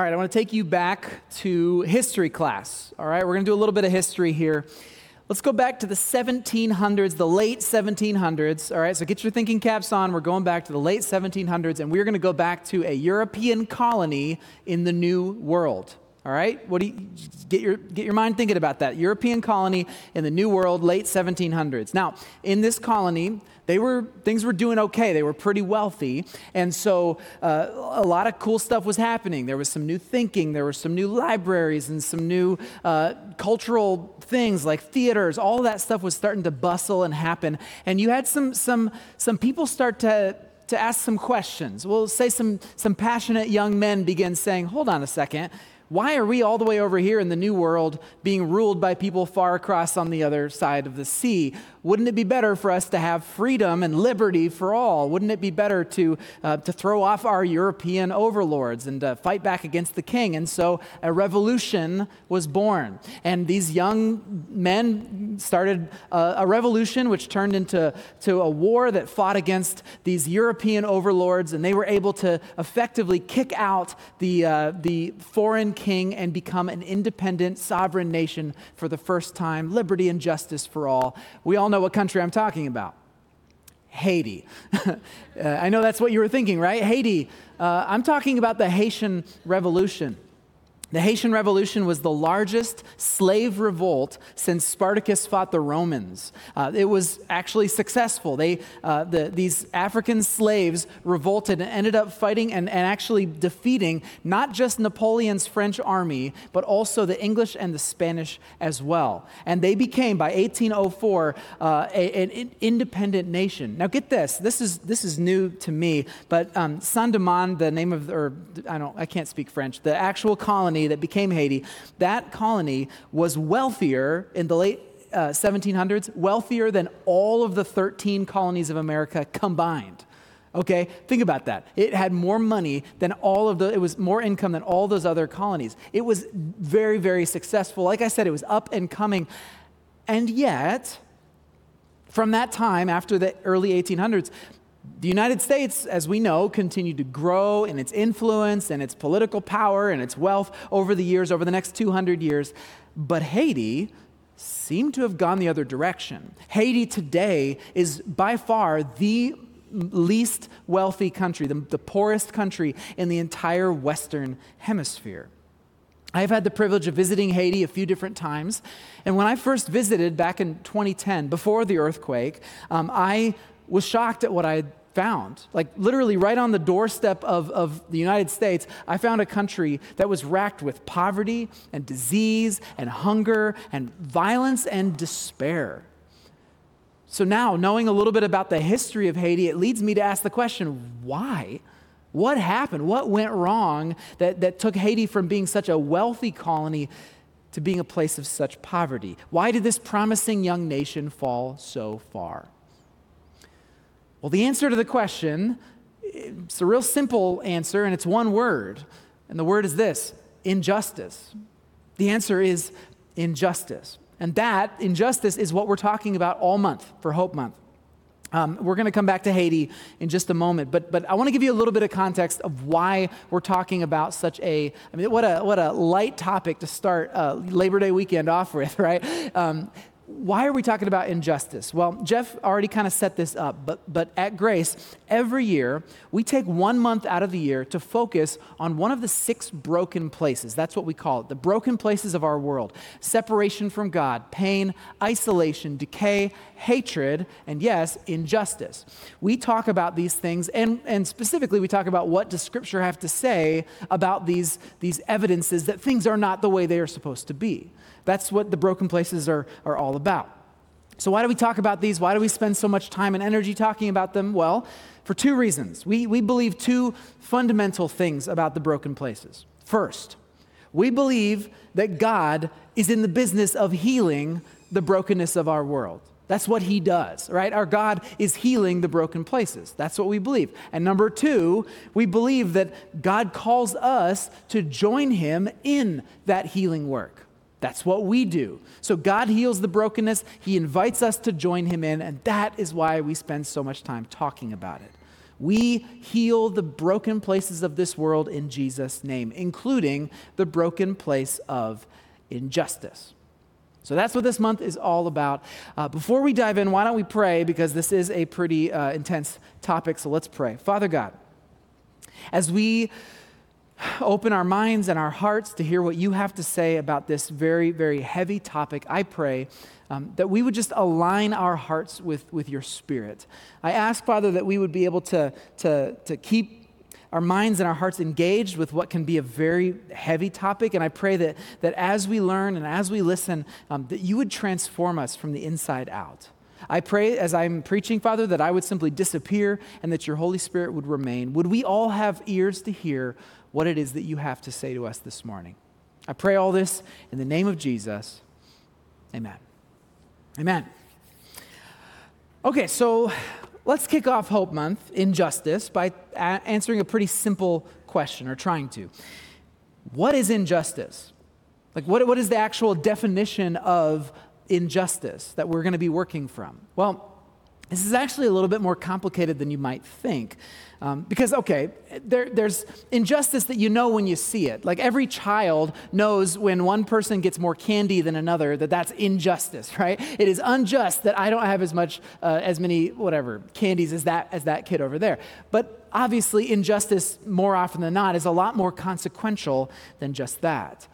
All right, I want to take you back to history class. All right, we're going to do a little bit of history here. Let's go back to the 1700s, the late 1700s. All right, so get your thinking caps on. We're going back to the late 1700s, and we're going to go back to a European colony in the New World. All right, what do you get your get your mind thinking about that? European colony in the New World, late 1700s. Now, in this colony, they were things were doing okay. They were pretty wealthy, and so uh, a lot of cool stuff was happening. There was some new thinking. There were some new libraries and some new uh, cultural things like theaters. All that stuff was starting to bustle and happen, and you had some some some people start to to ask some questions. We'll say some some passionate young men begin saying, "Hold on a second why are we all the way over here in the New World being ruled by people far across on the other side of the sea? Wouldn't it be better for us to have freedom and liberty for all? Wouldn't it be better to, uh, to throw off our European overlords and uh, fight back against the king? And so a revolution was born. And these young men started a, a revolution which turned into to a war that fought against these European overlords. And they were able to effectively kick out the, uh, the foreign king and become an independent, sovereign nation for the first time. Liberty and justice for all. We all know what country I'm talking about. Haiti. uh, I know that's what you were thinking, right? Haiti. Uh, I'm talking about the Haitian Revolution. The Haitian Revolution was the largest slave revolt since Spartacus fought the Romans. Uh, it was actually successful. They, uh, the, these African slaves revolted and ended up fighting and, and actually defeating not just Napoleon's French army, but also the English and the Spanish as well. And they became, by 1804, uh, a, an independent nation. Now, get this this is, this is new to me, but um, Saint-Domingue, the name of, or I, don't, I can't speak French, the actual colony colony that became Haiti, that colony was wealthier in the late uh, 1700s, wealthier than all of the 13 colonies of America combined. Okay, think about that. It had more money than all of the, it was more income than all those other colonies. It was very, very successful. Like I said, it was up and coming. And yet, from that time, after the early 1800s, the United States, as we know, continued to grow in its influence and its political power and its wealth over the years, over the next 200 years. But Haiti seemed to have gone the other direction. Haiti today is by far the least wealthy country, the, the poorest country in the entire Western Hemisphere. I've had the privilege of visiting Haiti a few different times. And when I first visited back in 2010, before the earthquake, um, I was shocked at what I found. Like, literally, right on the doorstep of, of the United States, I found a country that was racked with poverty and disease and hunger and violence and despair. So, now, knowing a little bit about the history of Haiti, it leads me to ask the question why? What happened? What went wrong that, that took Haiti from being such a wealthy colony to being a place of such poverty? Why did this promising young nation fall so far? Well, the answer to the question, it's a real simple answer, and it's one word. And the word is this injustice. The answer is injustice. And that injustice is what we're talking about all month for Hope Month. Um, we're going to come back to Haiti in just a moment, but, but I want to give you a little bit of context of why we're talking about such a, I mean, what a, what a light topic to start uh, Labor Day weekend off with, right? Um, why are we talking about injustice? Well, Jeff already kind of set this up, but, but at Grace, every year we take one month out of the year to focus on one of the six broken places. That's what we call it the broken places of our world separation from God, pain, isolation, decay, hatred, and yes, injustice. We talk about these things, and, and specifically, we talk about what does Scripture have to say about these, these evidences that things are not the way they are supposed to be. That's what the broken places are, are all about. So, why do we talk about these? Why do we spend so much time and energy talking about them? Well, for two reasons. We, we believe two fundamental things about the broken places. First, we believe that God is in the business of healing the brokenness of our world. That's what he does, right? Our God is healing the broken places. That's what we believe. And number two, we believe that God calls us to join him in that healing work. That's what we do. So God heals the brokenness. He invites us to join him in, and that is why we spend so much time talking about it. We heal the broken places of this world in Jesus' name, including the broken place of injustice. So that's what this month is all about. Uh, before we dive in, why don't we pray? Because this is a pretty uh, intense topic, so let's pray. Father God, as we open our minds and our hearts to hear what you have to say about this very, very heavy topic, I pray um, that we would just align our hearts with, with your spirit. I ask, Father, that we would be able to, to, to keep our minds and our hearts engaged with what can be a very heavy topic. And I pray that, that as we learn and as we listen, um, that you would transform us from the inside out. I pray as I'm preaching, Father, that I would simply disappear and that your Holy Spirit would remain. Would we all have ears to hear what it is that you have to say to us this morning? I pray all this in the name of Jesus. Amen. Amen. Okay, so let's kick off Hope Month, Injustice, by a- answering a pretty simple question, or trying to. What is injustice? Like, what, what is the actual definition of injustice that we're going to be working from? Well, this is actually a little bit more complicated than you might think. Um, because, okay, there, there's injustice that you know when you see it. Like every child knows when one person gets more candy than another that that's injustice, right? It is unjust that I don't have as much, uh, as many, whatever, candies as that, as that kid over there. But obviously, injustice, more often than not, is a lot more consequential than just that.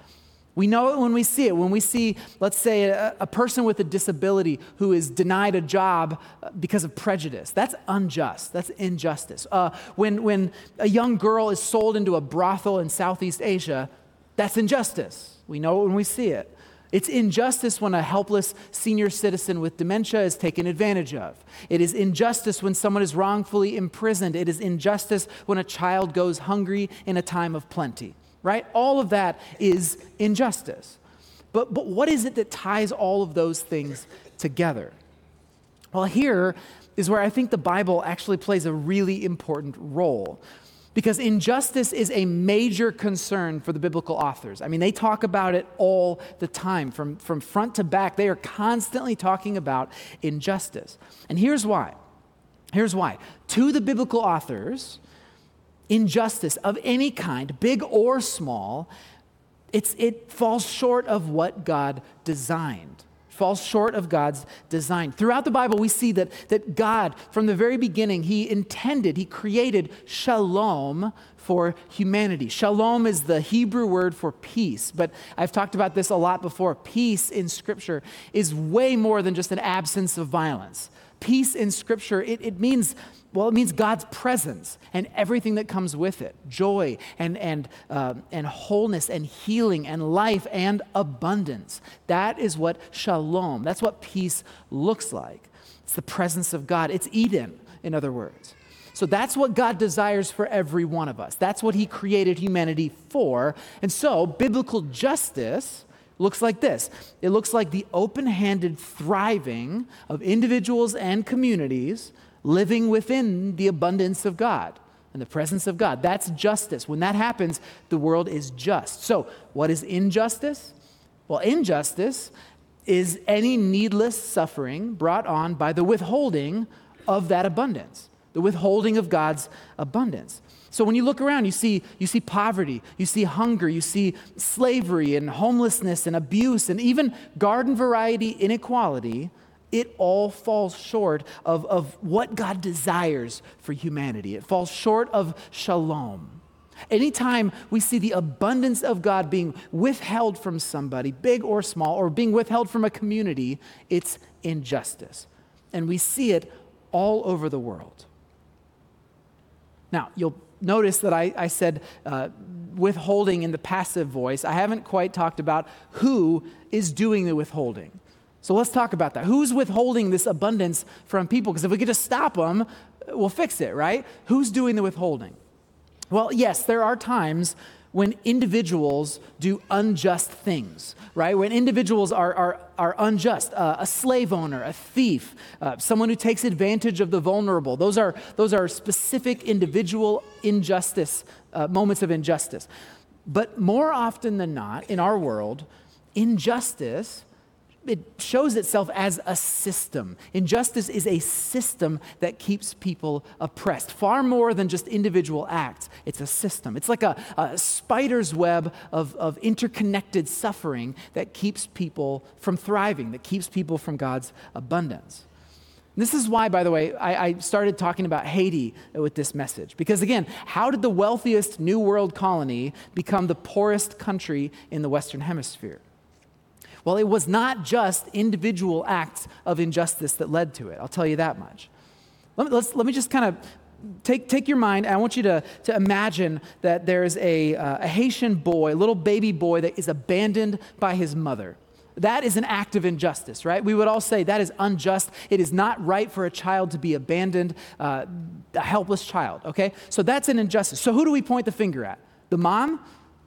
We know it when we see it. When we see, let's say, a, a, person with a disability who is denied a job uh, because of prejudice, that's unjust. That's injustice. Uh, when, when a young girl is sold into a brothel in Southeast Asia, that's injustice. We know it when we see it. It's injustice when a helpless senior citizen with dementia is taken advantage of. It is injustice when someone is wrongfully imprisoned. It is injustice when a child goes hungry in a time of plenty right? All of that is injustice. But, but what is it that ties all of those things together? Well, here is where I think the Bible actually plays a really important role. Because injustice is a major concern for the biblical authors. I mean, they talk about it all the time, from, from front to back. They are constantly talking about injustice. And here's why. Here's why. To the biblical authors, injustice of any kind, big or small, it's, it falls short of what God designed. Falls short of God's design. Throughout the Bible, we see that, that God, from the very beginning, He intended, He created shalom for humanity. Shalom is the Hebrew word for peace, but I've talked about this a lot before. Peace in Scripture is way more than just an absence of violence. Peace in Scripture, it, it means well, it means God's presence and everything that comes with it joy and, and, uh, and wholeness and healing and life and abundance. That is what shalom, that's what peace looks like. It's the presence of God, it's Eden, in other words. So that's what God desires for every one of us. That's what He created humanity for. And so, biblical justice looks like this it looks like the open handed thriving of individuals and communities living within the abundance of God and the presence of God. That's justice. When that happens, the world is just. So, what is injustice? Well, injustice is any needless suffering brought on by the withholding of that abundance, the withholding of God's abundance. So when you look around, you see, you see poverty, you see hunger, you see slavery and homelessness and abuse and even garden variety inequality it all falls short of, of what God desires for humanity. It falls short of shalom. Anytime we see the abundance of God being withheld from somebody, big or small, or being withheld from a community, it's injustice. And we see it all over the world. Now, you'll notice that I, I said uh, withholding in the passive voice. I haven't quite talked about who is doing the withholding. So let's talk about that. Who's withholding this abundance from people? Because if we could just stop them, we'll fix it, right? Who's doing the withholding? Well, yes, there are times when individuals do unjust things, right? When individuals are, are, are unjust, uh, a slave owner, a thief, uh, someone who takes advantage of the vulnerable. Those are, those are specific individual injustice, uh, moments of injustice. But more often than not, in our world, injustice it shows itself as a system. Injustice is a system that keeps people oppressed, far more than just individual acts. It's a system. It's like a, a spider's web of, of interconnected suffering that keeps people from thriving, that keeps people from God's abundance. This is why, by the way, I, I, started talking about Haiti with this message. Because again, how did the wealthiest New World colony become the poorest country in the Western Hemisphere? Well, it was not just individual acts of injustice that led to it. I'll tell you that much. Let me, let me just kind of take, take your mind, I want you to, to imagine that there's a, uh, a Haitian boy, a little baby boy that is abandoned by his mother. That is an act of injustice, right? We would all say that is unjust. It is not right for a child to be abandoned, uh, a helpless child, okay? So that's an injustice. So who do we point the finger at? The mom?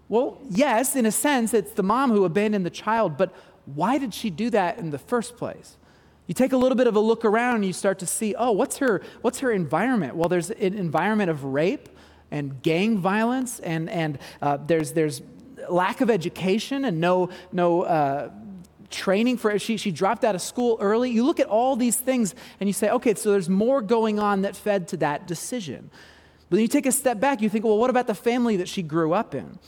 Well, yes, in a sense, it's the mom who abandoned the child, but why did she do that in the first place? You take a little bit of a look around and you start to see, oh, what's her, what's her environment? Well, there's an environment of rape and gang violence, and, and uh, there's, there's lack of education and no, no uh, training for she, she dropped out of school early. You look at all these things and you say, okay, so there's more going on that fed to that decision. But then you take a step back, you think, well, what about the family that she grew up in?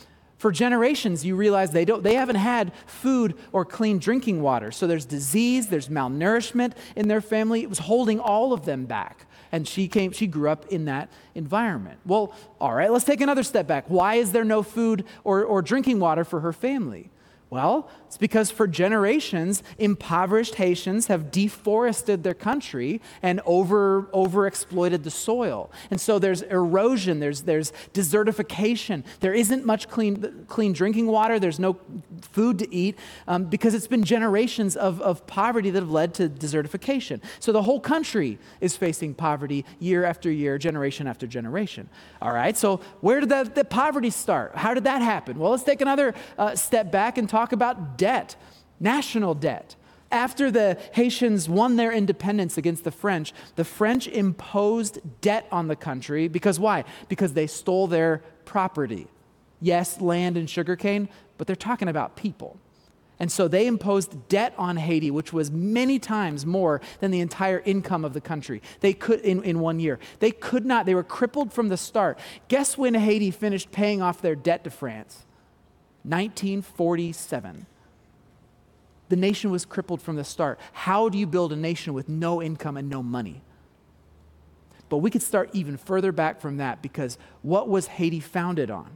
For generations, you realize they, don't, they haven't had food or clean drinking water. So there's disease, there's malnourishment in their family. It was holding all of them back. And she, came, she grew up in that environment. Well, all right, let's take another step back. Why is there no food or, or drinking water for her family? Well, it's because for generations, impoverished Haitians have deforested their country and over, over exploited the soil. And so there's erosion, there's, there's desertification. There isn't much clean, clean drinking water, there's no food to eat um, because it's been generations of, of poverty that have led to desertification. So the whole country is facing poverty year after year, generation after generation. All right, so where did that, the poverty start? How did that happen? Well, let's take another uh, step back and talk about debt, national debt. After the Haitians won their independence against the French, the French imposed debt on the country because why? Because they stole their property. Yes, land and sugarcane, but they're talking about people. And so they imposed debt on Haiti, which was many times more than the entire income of the country. They could in, in one year. They could not, they were crippled from the start. Guess when Haiti finished paying off their debt to France? 1947. The nation was crippled from the start. How do you build a nation with no income and no money? But we could start even further back from that because what was Haiti founded on?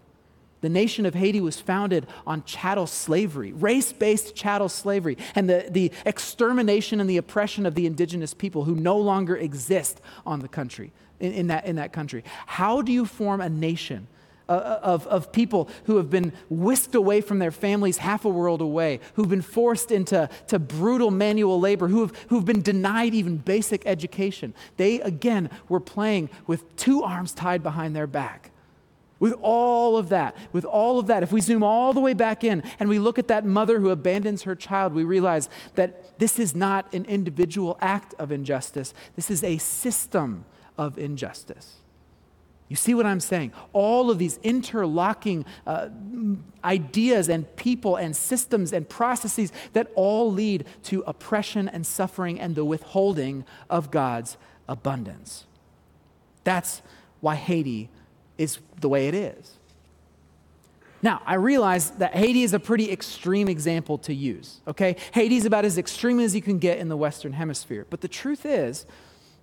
The nation of Haiti was founded on chattel slavery, race based chattel slavery, and the, the extermination and the oppression of the indigenous people who no longer exist on the country, in, in, that, in that country. How do you form a nation Uh, uh, of, of people who have been whisked away from their families half a world away, who've been forced into to brutal manual labor, who have, who've been denied even basic education. They, again, were playing with two arms tied behind their back. With all of that, with all of that, if we zoom all the way back in and we look at that mother who abandons her child, we realize that this is not an individual act of injustice, this is a system of injustice. You see what I'm saying? All of these interlocking uh, ideas and people and systems and processes that all lead to oppression and suffering and the withholding of God's abundance. That's why Haiti is the way it is. Now, I realize that Haiti is a pretty extreme example to use, okay? Haiti is about as extreme as you can get in the Western Hemisphere. But the truth is,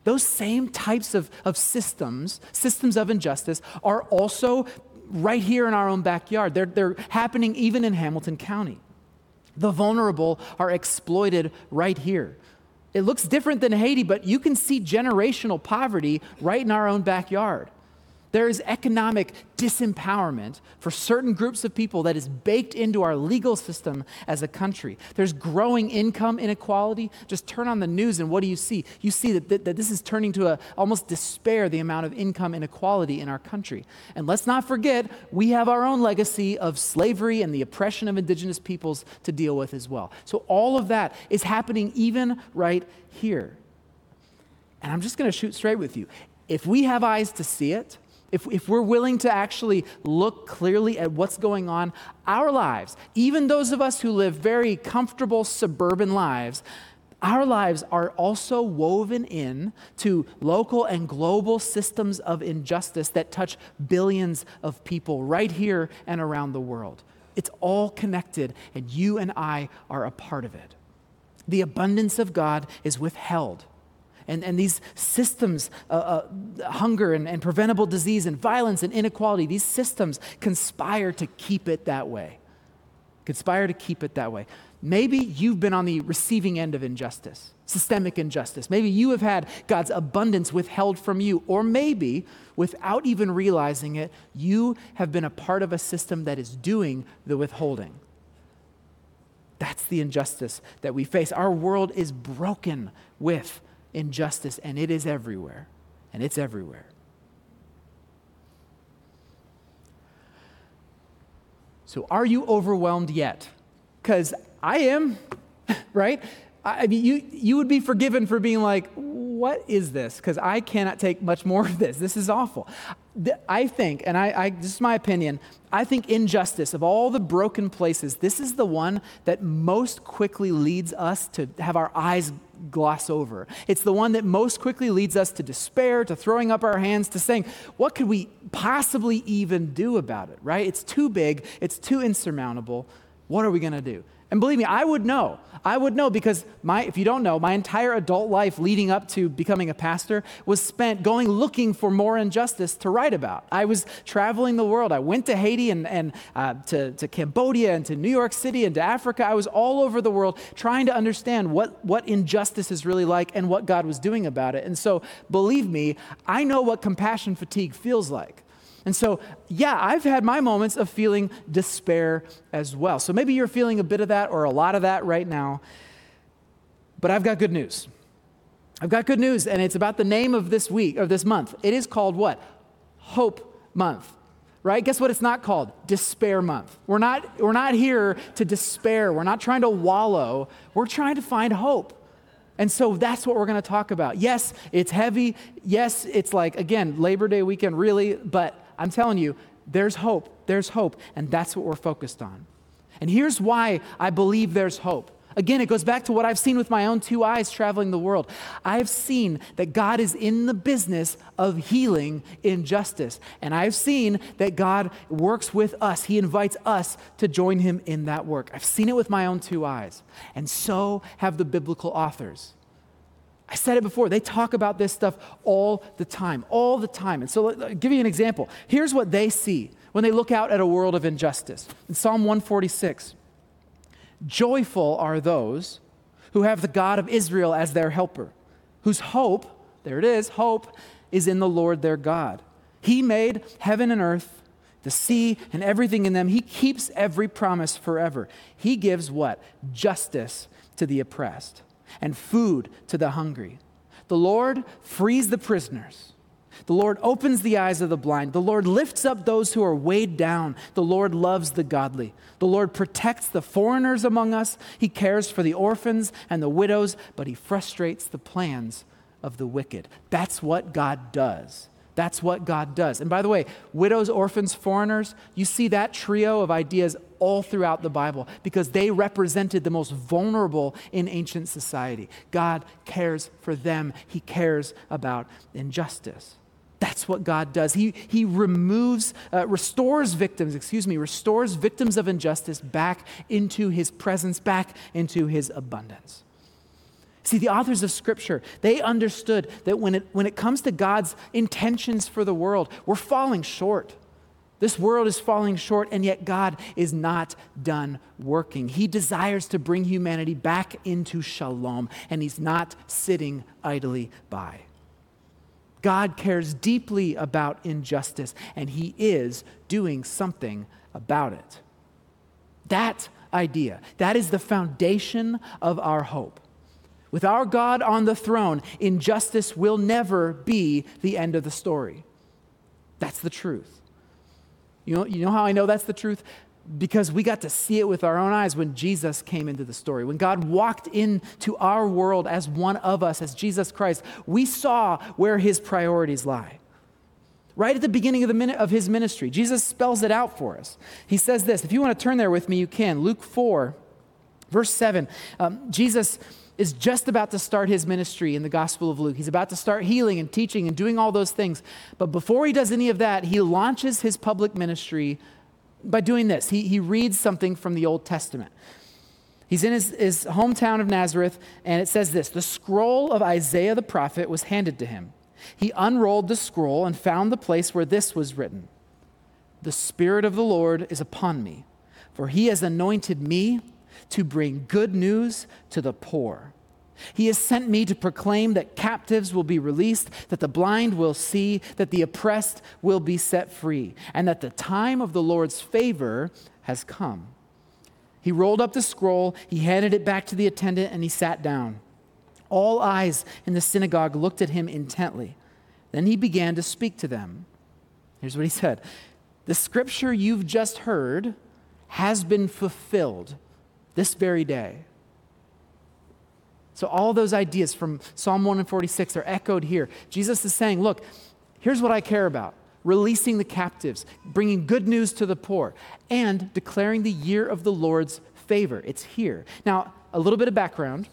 those same types of, of systems, systems of injustice, are also right here in our own backyard. They're, they're happening even in Hamilton County. The vulnerable are exploited right here. It looks different than Haiti, but you can see generational poverty right in our own backyard. There is economic disempowerment for certain groups of people that is baked into our legal system as a country. There's growing income inequality. Just turn on the news and what do you see? You see that, that, that this is turning to a, almost despair the amount of income inequality in our country. And let's not forget, we have our own legacy of slavery and the oppression of indigenous peoples to deal with as well. So all of that is happening even right here. And I'm just going to shoot straight with you. If we have eyes to see it, if, if we're willing to actually look clearly at what's going on, our lives, even those of us who live very comfortable suburban lives, our lives are also woven in to local and global systems of injustice that touch billions of people right here and around the world. It's all connected, and you and I are a part of it. The abundance of God is withheld and, and these systems, uh, uh, hunger and, and preventable disease and violence and inequality, these systems conspire to keep it that way. Conspire to keep it that way. Maybe you've been on the receiving end of injustice, systemic injustice. Maybe you have had God's abundance withheld from you. Or maybe, without even realizing it, you have been a part of a system that is doing the withholding. That's the injustice that we face. Our world is broken with injustice, and it is everywhere. And it's everywhere. So, are you overwhelmed yet? Because I am, right? I mean, you, you would be forgiven for being like, what is this? Because I cannot take much more of this. This is awful. I think, and I, I, this is my opinion, I think injustice, of all the broken places, this is the one that most quickly leads us to have our eyes gloss over. It's the one that most quickly leads us to despair, to throwing up our hands, to saying, what could we possibly even do about it, right? It's too big, it's too insurmountable. What are we going to do? And believe me, I would know. I would know because my, if you don't know, my entire adult life leading up to becoming a pastor was spent going looking for more injustice to write about. I was traveling the world. I went to Haiti and, and uh, to, to Cambodia and to New York City and to Africa. I was all over the world trying to understand what, what injustice is really like and what God was doing about it. And so, believe me, I know what compassion fatigue feels like. And so, yeah, I've had my moments of feeling despair as well. So maybe you're feeling a bit of that or a lot of that right now. But I've got good news. I've got good news, and it's about the name of this week, of this month. It is called what? Hope Month. Right? Guess what it's not called? Despair Month. We're not, we're not here to despair. We're not trying to wallow. We're trying to find hope. And so that's what we're going to talk about. Yes, it's heavy. Yes, it's like, again, Labor Day weekend, really, but I'm telling you, there's hope. There's hope. And that's what we're focused on. And here's why I believe there's hope. Again, it goes back to what I've seen with my own two eyes traveling the world. I've seen that God is in the business of healing injustice. And I've seen that God works with us. He invites us to join him in that work. I've seen it with my own two eyes. And so have the biblical authors. I said it before, they talk about this stuff all the time, all the time. And so, give you an example. Here's what they see when they look out at a world of injustice. In Psalm 146, joyful are those who have the God of Israel as their helper, whose hope, there it is, hope, is in the Lord their God. He made heaven and earth, the sea, and everything in them. He keeps every promise forever. He gives what? Justice to the oppressed and food to the hungry. The Lord frees the prisoners. The Lord opens the eyes of the blind. The Lord lifts up those who are weighed down. The Lord loves the godly. The Lord protects the foreigners among us. He cares for the orphans and the widows, but he frustrates the plans of the wicked. That's what God does. That's what God does. And by the way, widows, orphans, foreigners, you see that trio of ideas all throughout the Bible because they represented the most vulnerable in ancient society. God cares for them, He cares about injustice. That's what God does. He, he removes, uh, restores victims, excuse me, restores victims of injustice back into His presence, back into His abundance. See, the authors of Scripture, they understood that when it, when it comes to God's intentions for the world, we're falling short. This world is falling short, and yet God is not done working. He desires to bring humanity back into shalom, and He's not sitting idly by. God cares deeply about injustice, and He is doing something about it. That idea, that is the foundation of our hope. With our God on the throne, injustice will never be the end of the story. That's the truth. You know, you know how I know that's the truth? Because we got to see it with our own eyes when Jesus came into the story. When God walked into our world as one of us, as Jesus Christ, we saw where his priorities lie. right at the beginning of, the minute of his ministry. Jesus spells it out for us. He says this. If you want to turn there with me, you can. Luke 4, verse 7. Um, Jesus is just about to start his ministry in the Gospel of Luke. He's about to start healing and teaching and doing all those things. But before he does any of that, he launches his public ministry by doing this. He, he reads something from the Old Testament. He's in his, his hometown of Nazareth, and it says this The scroll of Isaiah the prophet was handed to him. He unrolled the scroll and found the place where this was written The Spirit of the Lord is upon me, for he has anointed me to bring good news to the poor. He has sent me to proclaim that captives will be released, that the blind will see, that the oppressed will be set free, and that the time of the Lord's favor has come. He rolled up the scroll, he handed it back to the attendant, and he sat down. All eyes in the synagogue looked at him intently. Then he began to speak to them. Here's what he said The scripture you've just heard has been fulfilled this very day. So, all those ideas from Psalm 146 are echoed here. Jesus is saying, Look, here's what I care about releasing the captives, bringing good news to the poor, and declaring the year of the Lord's favor. It's here. Now, a little bit of background.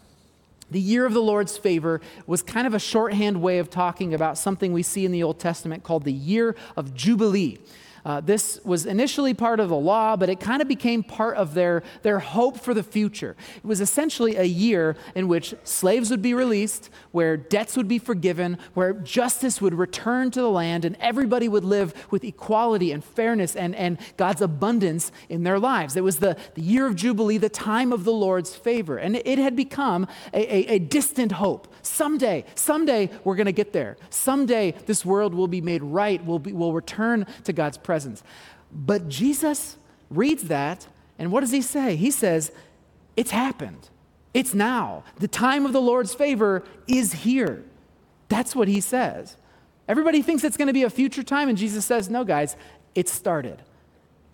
The year of the Lord's favor was kind of a shorthand way of talking about something we see in the Old Testament called the year of Jubilee. Uh, this was initially part of the law, but it kind of became part of their, their hope for the future. It was essentially a year in which slaves would be released, where debts would be forgiven, where justice would return to the land, and everybody would live with equality and fairness and, and God's abundance in their lives. It was the, the year of Jubilee, the time of the Lord's favor. And it, had become a, a, a distant hope. Someday, someday we're going to get there. Someday this world will be made right, we'll, be, we'll return to God's presence presence. But Jesus reads that, and what does he say? He says, It's happened. It's now. The time of the Lord's favor is here. That's what he says. Everybody thinks it's going to be a future time, and Jesus says, No, guys, it started.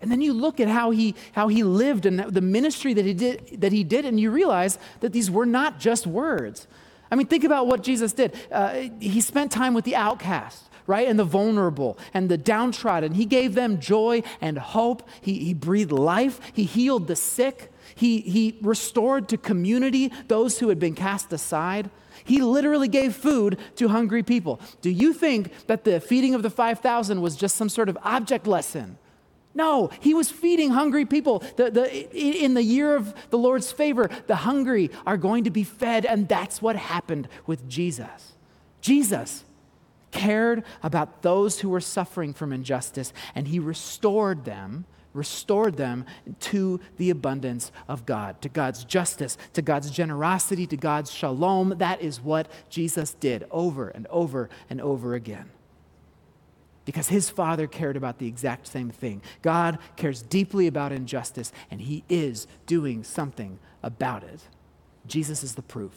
And then you look at how he, how he lived and the ministry that he, did, that he did, and you realize that these were not just words. I mean, think about what Jesus did. Uh, he spent time with the outcast right? And the vulnerable and the downtrodden. He gave them joy and hope. He, he breathed life. He healed the sick. He, he restored to community those who had been cast aside. He literally gave food to hungry people. Do you think that the feeding of the 5,000 was just some sort of object lesson? No, he was feeding hungry people. The, the, in the year of the Lord's favor, the hungry are going to be fed, and that's what happened with Jesus. Jesus cared about those who were suffering from injustice, and he restored them, restored them to the abundance of God, to God's justice, to God's generosity, to God's shalom. That is what Jesus did over and over and over again. Because his father cared about the exact same thing. God cares deeply about injustice, and he is doing something about it. Jesus is the proof.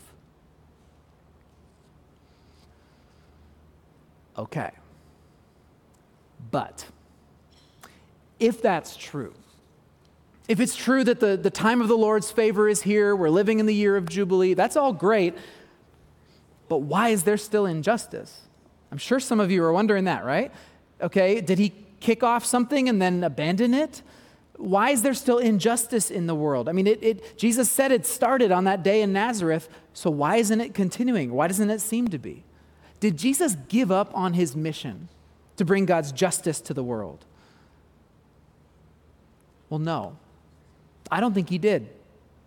Okay. But if that's true, if it's true that the, the time of the Lord's favor is here, we're living in the year of Jubilee, that's all great. But why is there still injustice? I'm sure some of you are wondering that, right? Okay, did he kick off something and then abandon it? Why is there still injustice in the world? I mean, it, it, Jesus said it started on that day in Nazareth, so why isn't it continuing? Why doesn't it seem to be? Did Jesus give up on his mission to bring God's justice to the world? Well, no. I don't think he did.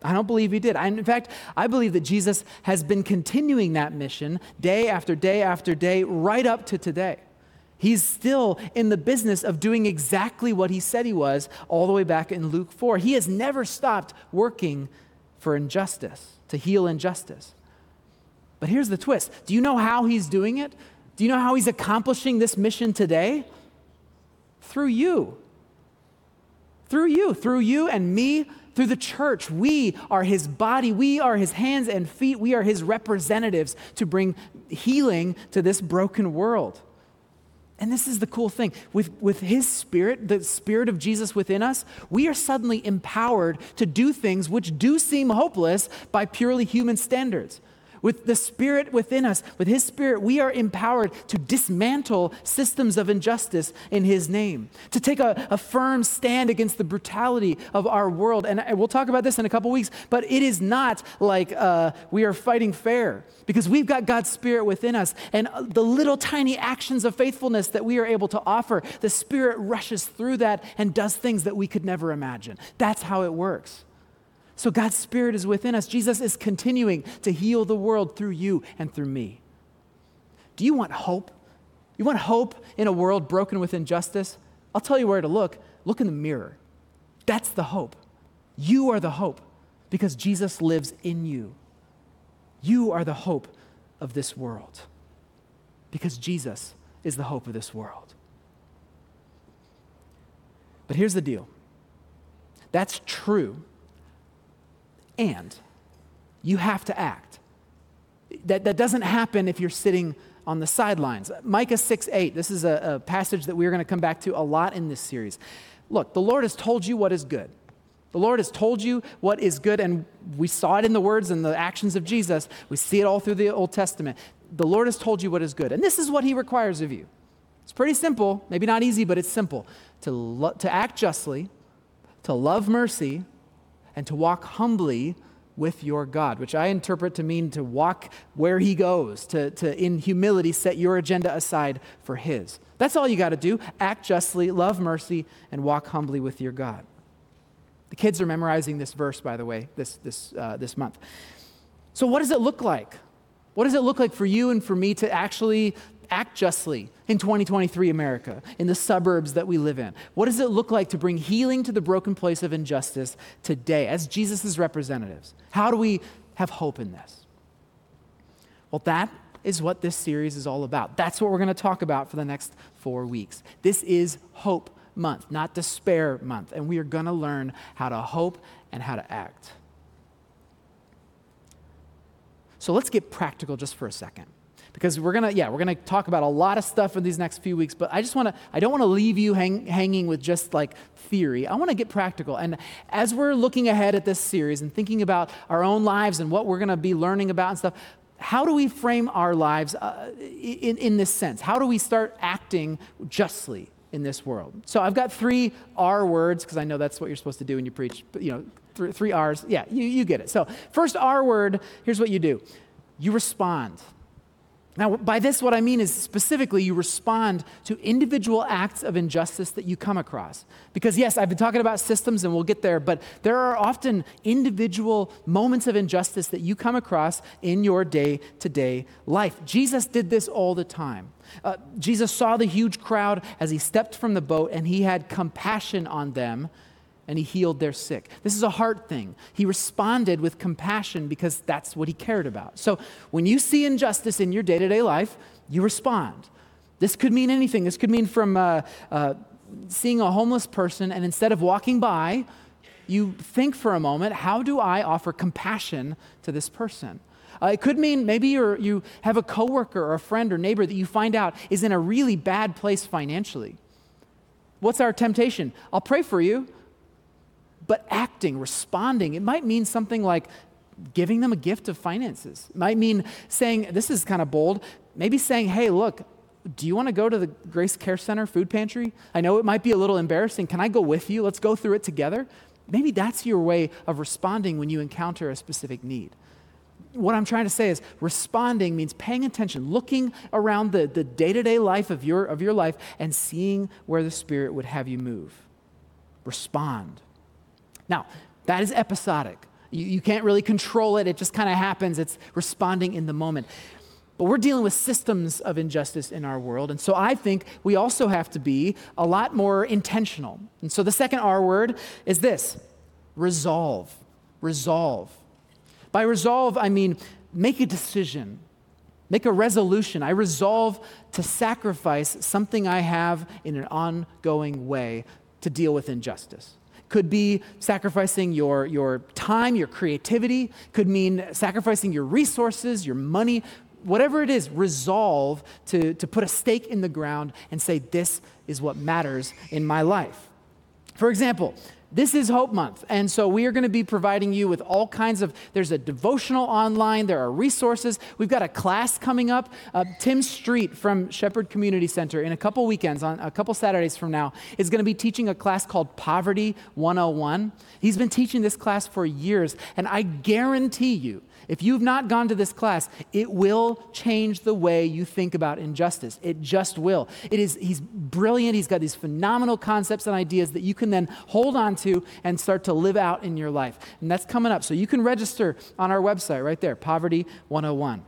I don't believe he did. I, in fact, I believe that Jesus has been continuing that mission day after day after day, right up to today. He's still in the business of doing exactly what he said he was all the way back in Luke 4. He has never stopped working for injustice, to heal injustice. But here's the twist do you know how he's doing it? Do you know how he's accomplishing this mission today? Through you. Through you, through you and me, through the church. We are his body, we are his hands and feet, we are his representatives to bring healing to this broken world. And this is the cool thing with, with his spirit, the spirit of Jesus within us, we are suddenly empowered to do things which do seem hopeless by purely human standards. With the Spirit within us, with His Spirit, we are empowered to dismantle systems of injustice in His name, to take a, a firm stand against the brutality of our world. And we'll talk about this in a couple weeks, but it is not like uh, we are fighting fair because we've got God's Spirit within us. And the little tiny actions of faithfulness that we are able to offer, the Spirit rushes through that and does things that we could never imagine. That's how it works. So God's Spirit is within us. Jesus is continuing to heal the world through you and through me. Do you want hope? You want hope in a world broken with injustice? I'll tell you where to look. Look in the mirror. That's the hope. You are the hope because Jesus lives in you. You are the hope of this world because Jesus is the hope of this world. But here's the deal that's true and you have to act. That, that doesn't happen if you're sitting on the sidelines. Micah 6 8, this is a, a passage that we're going to come back to a lot in this series. Look, the Lord has told you what is good. The Lord has told you what is good, and we saw it in the words and the actions of Jesus. We see it all through the Old Testament. The Lord has told you what is good, and this is what He requires of you. It's pretty simple, maybe not easy, but it's simple to, lo- to act justly, to love mercy, and to walk humbly with your God, which I interpret to mean to walk where He goes, to, to in humility set your agenda aside for His. That's all you got to do. Act justly, love mercy, and walk humbly with your God. The kids are memorizing this verse, by the way, this, this, uh, this month. So, what does it look like? What does it look like for you and for me to actually act justly in 2023 America, in the suburbs that we live in? What does it look like to bring healing to the broken place of injustice today as Jesus' representatives? How do we have hope in this? Well, that is what this series is all about. That's what we're going to talk about for the next four weeks. This is Hope Month, not Despair Month, and we are going to learn how to hope and how to act. So let's get practical just for a second because we're gonna yeah we're gonna talk about a lot of stuff in these next few weeks but i just want to i don't want to leave you hang, hanging with just like theory. I want to get practical. And as we're looking ahead at this series and thinking about our own lives and what we're to be learning about and stuff how do we frame our lives uh, in, in this sense? How do we start acting justly in this world? So i've got three r words because i know that's what you're supposed to do when you preach but you know th- three r's. Yeah you, you get it. So first r word here's what you do. You respond now, by this, what I mean is specifically you respond to individual acts of injustice that you come across. Because, yes, I've been talking about systems and we'll get there, but there are often individual moments of injustice that you come across in your day to day life. Jesus did this all the time. Uh, Jesus saw the huge crowd as he stepped from the boat and he had compassion on them and he healed their sick. This is a heart thing. He responded with compassion because that's what he cared about. So when you see injustice in your day to day life, you respond. This could mean anything. This could mean from uh, uh, seeing a homeless person and instead of walking by, you think for a moment, how do I offer compassion to this person? Uh, it could mean maybe you you have a coworker or a friend or neighbor that you find out is in a really bad place financially. What's our temptation? I'll pray for you but acting, responding, it might mean something like giving them a gift of finances. It might mean saying, this is kind of bold, maybe saying, hey, look, do you want to go to the Grace Care Center food pantry? I know it might be a little embarrassing. Can I go with you? Let's go through it together. Maybe that's your way of responding when you encounter a specific need. What I'm trying to say is responding means paying attention, looking around the, the day-to-day life of your, of your life and seeing where the Spirit would have you move. Respond. Now, that is episodic. You, you can't really control it, it just kind of happens. It's responding in the moment. But we're dealing with systems of injustice in our world. And so I think we also have to be a lot more intentional. And so the second R word is this resolve. Resolve. By resolve, I mean make a decision, make a resolution. I resolve to sacrifice something I have in an ongoing way to deal with injustice could be sacrificing your, your time, your creativity, could mean sacrificing your resources, your money, whatever it is, resolve to, to put a stake in the ground and say, This is what matters in my life. For example, this is Hope Month. And so we are going to be providing you with all kinds of, there's a devotional online, there are resources. We've got a class coming up. Uh, Tim Street from Shepherd Community Center in a couple weekends, on a couple Saturdays from now, is going to be teaching a class called Poverty 101. He's been teaching this class for years, and I guarantee you, if you've not gone to this class, it will change the way you think about injustice. It just will. It is, he's brilliant. He's got these phenomenal concepts and ideas that you can then hold on to and start to live out in your life. And that's coming up. So you can register on our website right there, Poverty 101.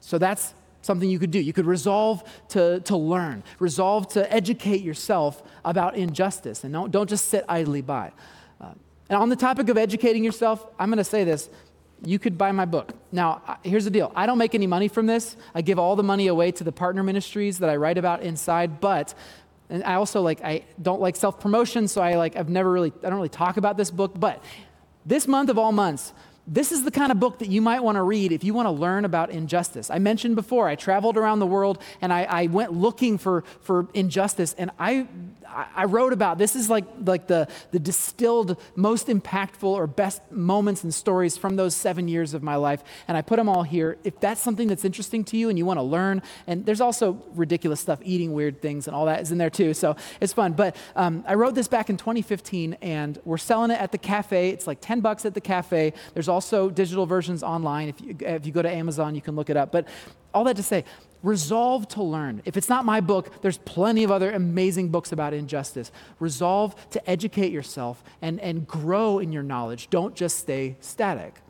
So that's something you could do. You could resolve to, to learn, resolve to educate yourself about injustice, and don't, don't just sit idly by. Uh, and on the topic of educating yourself, I'm going to say this you could buy my book. Now, here's the deal I don't make any money from this. I give all the money away to the partner ministries that I write about inside, but and I also like I don't like self-promotion, so I like I've never really I don't really talk about this book, but this month of all months, this is the kind of book that you might want to read if you want to learn about injustice. I mentioned before, I traveled around the world and I, I went looking for, for injustice, and I, I wrote about this is like, like the, the distilled, most impactful or best moments and stories from those seven years of my life, and I put them all here. If that's something that's interesting to you and you want to learn, and there's also ridiculous stuff, eating weird things and all that is in there too, so it's fun. But um, I wrote this back in 2015, and we're selling it at the cafe. It's like 10 bucks at the cafe. There's also digital versions online. If you, if you go to Amazon, you can look it up. But all that to say, resolve to learn. If it's not my book, there's plenty of other amazing books about injustice. Resolve to educate yourself and, and grow in your knowledge. Don't just stay static.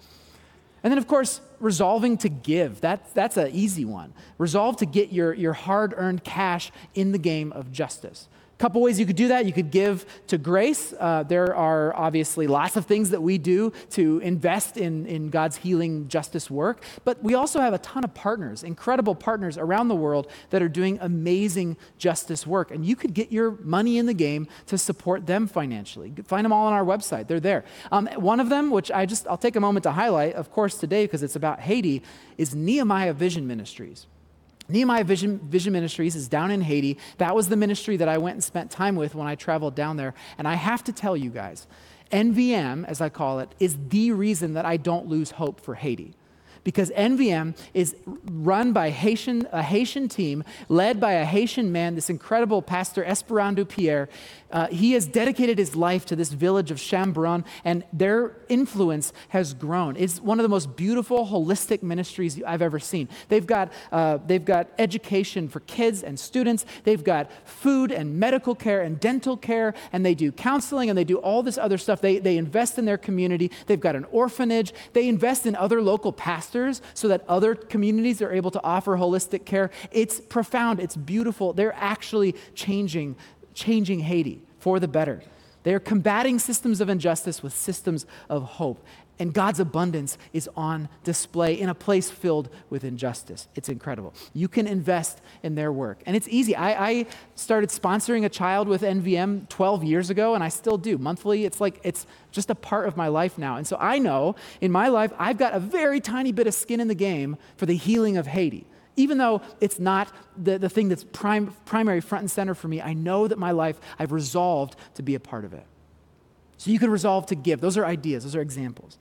And then, of course, resolving to give. That, that's an easy one. Resolve to get your, your hard earned cash in the game of justice couple ways you could do that. You could give to grace. Uh, there are obviously lots of things that we do to invest in, in God's healing justice work, but we also have a ton of partners, incredible partners around the world that are doing amazing justice work. And you could get your money in the game to support them financially. Find them all on our website, they're there. Um, one of them, which I just, I'll take a moment to highlight, of course, today because it's about Haiti, is Nehemiah Vision Ministries. Nehemiah Vision, Vision Ministries is down in Haiti. That was the ministry that I went and spent time with when I traveled down there. And I have to tell you guys, NVM, as I call it, is the reason that I don't lose hope for Haiti because NVM is run by Haitian, a Haitian team led by a Haitian man, this incredible pastor, Esperandieu Pierre. Uh, he has dedicated his life to this village of Chambrun, and their influence has grown. It's one of the most beautiful, holistic ministries I've ever seen. They've got, uh, they've got education for kids and students, they've got food and medical care and dental care, and they do counseling and they do all this other stuff. They, they invest in their community, they've got an orphanage, they invest in other local pastors so that other communities are able to offer holistic care. It's profound, it's beautiful. They're actually changing changing Haiti for the better. They are combating systems of injustice with systems of hope. And God's abundance is on display in a place filled with injustice. It's incredible. You can invest in their work. And it's easy. I, I, started sponsoring a child with NVM 12 years ago, and I still do monthly. It's like it's just a part of my life now. And so I know in my life, I've got a very tiny bit of skin in the game for the healing of Haiti. Even though it's not the, the thing that's primary front and center for me, I know that my life, I've resolved to be a part of it. So you can resolve to give. Those are ideas, those are examples.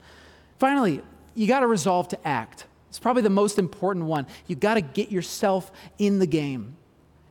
Finally, you got to resolve to act. It's probably the most important one. You got to get yourself in the game.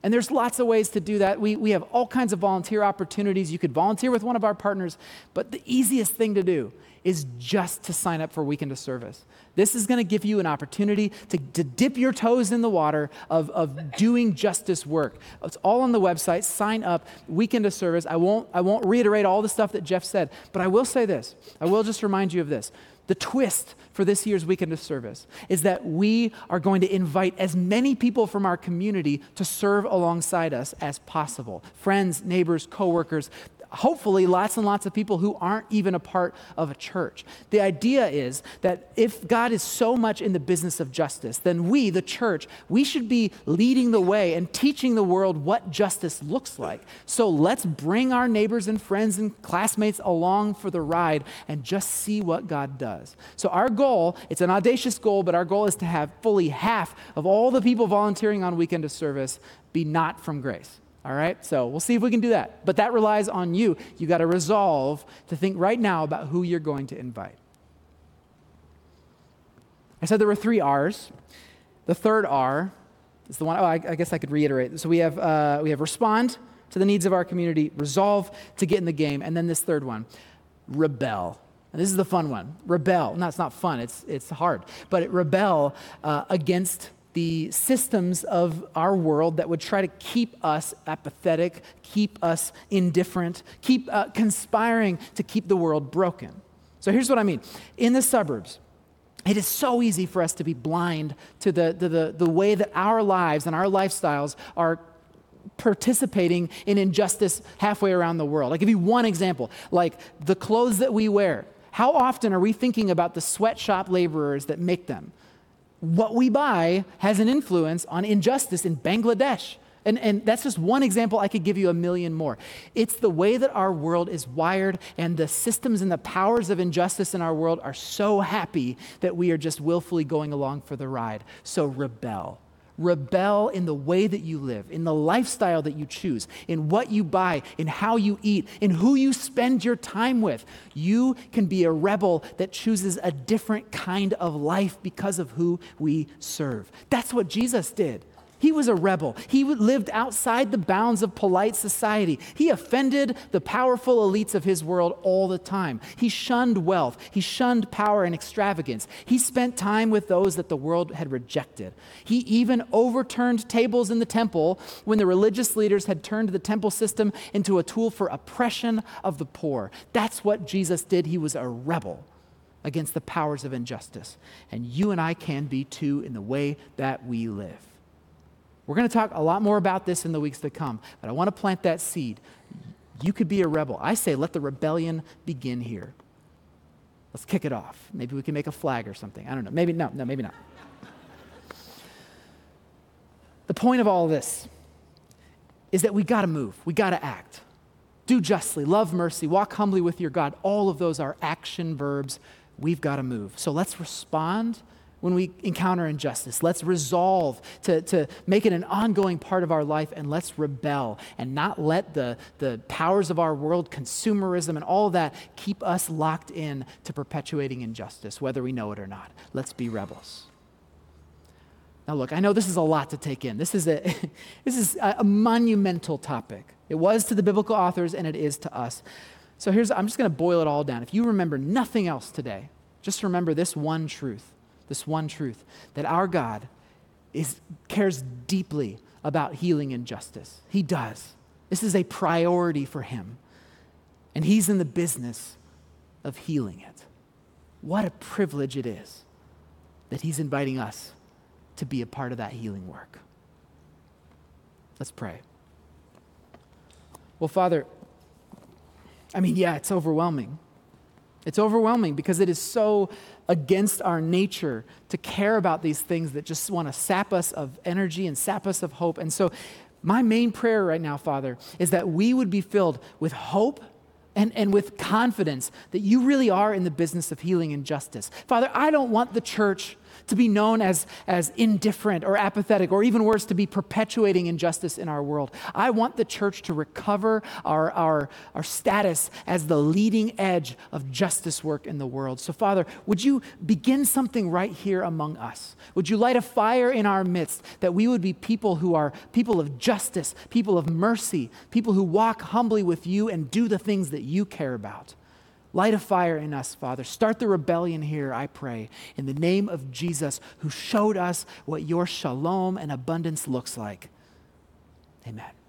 And there's lots of ways to do that. We, we have all kinds of volunteer opportunities. You could volunteer with one of our partners, but the easiest thing to do is just to sign up for Weekend of Service. This is going to give you an opportunity to, to dip your toes in the water of, of doing justice work. It's all on the website. Sign up, Weekend of Service. I won't, I won't reiterate all the stuff that Jeff said, but I will say this. I will just remind you of this. The twist for this year's weekend of service is that we are going to invite as many people from our community to serve alongside us as possible friends, neighbors, coworkers, hopefully lots and lots of people who aren't even a part of a church. The idea is that if God is so much in the business of justice, then we, the church, we should be leading the way and teaching the world what justice looks like. So let's bring our neighbors and friends and classmates along for the ride and just see what God does. So our goal, it's an audacious goal, but our goal is to have fully half of all the people volunteering on weekend of service be not from grace. All right? So we'll see if we can do that. But that relies on you. You got to resolve to think right now about who you're going to invite. I said there were three R's. The third R is the one, oh, I, I guess I could reiterate. So we have, uh, we have respond to the needs of our community, resolve to get in the game, and then this third one, rebel. And this is the fun one. Rebel. No, it's not fun, it's, it's hard. But it rebel uh, against the systems of our world that would try to keep us apathetic, keep us indifferent, keep uh, conspiring to keep the world broken. So here's what I mean. In the suburbs, it is so easy for us to be blind to the, the, the, the way that our lives and our lifestyles are participating in injustice halfway around the world. I'll give you one example like the clothes that we wear. How often are we thinking about the sweatshop laborers that make them? What we buy has an influence on injustice in Bangladesh. And, and that's just one example. I could give you a million more. It's the way that our world is wired, and the systems and the powers of injustice in our world are so happy that we are just willfully going along for the ride. So rebel rebel in the way that you live, in the lifestyle that you choose, in what you buy, in how you eat, in who you spend your time with. You can be a rebel that chooses a different kind of life because of who we serve. That's what Jesus did. He was a rebel. He lived outside the bounds of polite society. He offended the powerful elites of his world all the time. He shunned wealth. He shunned power and extravagance. He spent time with those that the world had rejected. He even overturned tables in the temple when the religious leaders had turned the temple system into a tool for oppression of the poor. That's what Jesus did. He was a rebel against the powers of injustice. And you and I can be too in the way that we live. We're going to talk a lot more about this in the weeks to come, but I want to plant that seed. You could be a rebel. I say, let the rebellion begin here. Let's kick it off. Maybe we can make a flag or something. I don't know. Maybe, no, no, maybe not. the point of all of this is that we got to move, we got to act. Do justly, love mercy, walk humbly with your God. All of those are action verbs. We've got to move. So let's respond when we encounter injustice. Let's resolve to, to make it an ongoing part of our life and let's rebel and not let the, the powers of our world, consumerism, and all that keep us locked in to perpetuating injustice, whether we know it or not. Let's be rebels. Now, look, I know this is a lot to take in. This is a, this is a monumental topic. It was to the biblical authors and it is to us. So here's, I'm just going to boil it all down. If you remember nothing else today, just remember this one truth this one truth that our God is, cares deeply about healing and justice. He does. This is a priority for him. And he's in the business of healing it. What a privilege it is that he's inviting us to be a part of that healing work. Let's pray. Well, Father, I mean, yeah, it's overwhelming. It's overwhelming because it is so against our nature to care about these things that just want to sap us of energy and sap us of hope. And so, my main prayer right now, Father, is that we would be filled with hope and, and with confidence that you really are in the business of healing and justice. Father, I don't want the church to be known as, as indifferent or apathetic, or even worse, to be perpetuating injustice in our world. I want the church to recover our, our, our status as the leading edge of justice work in the world. So, Father, would you begin something right here among us? Would you light a fire in our midst that we would be people who are people of justice, people of mercy, people who walk humbly with you and do the things that you care about? Light a fire in us, Father. Start the rebellion here, I pray, in the name of Jesus, who showed us what your shalom and abundance looks like. Amen.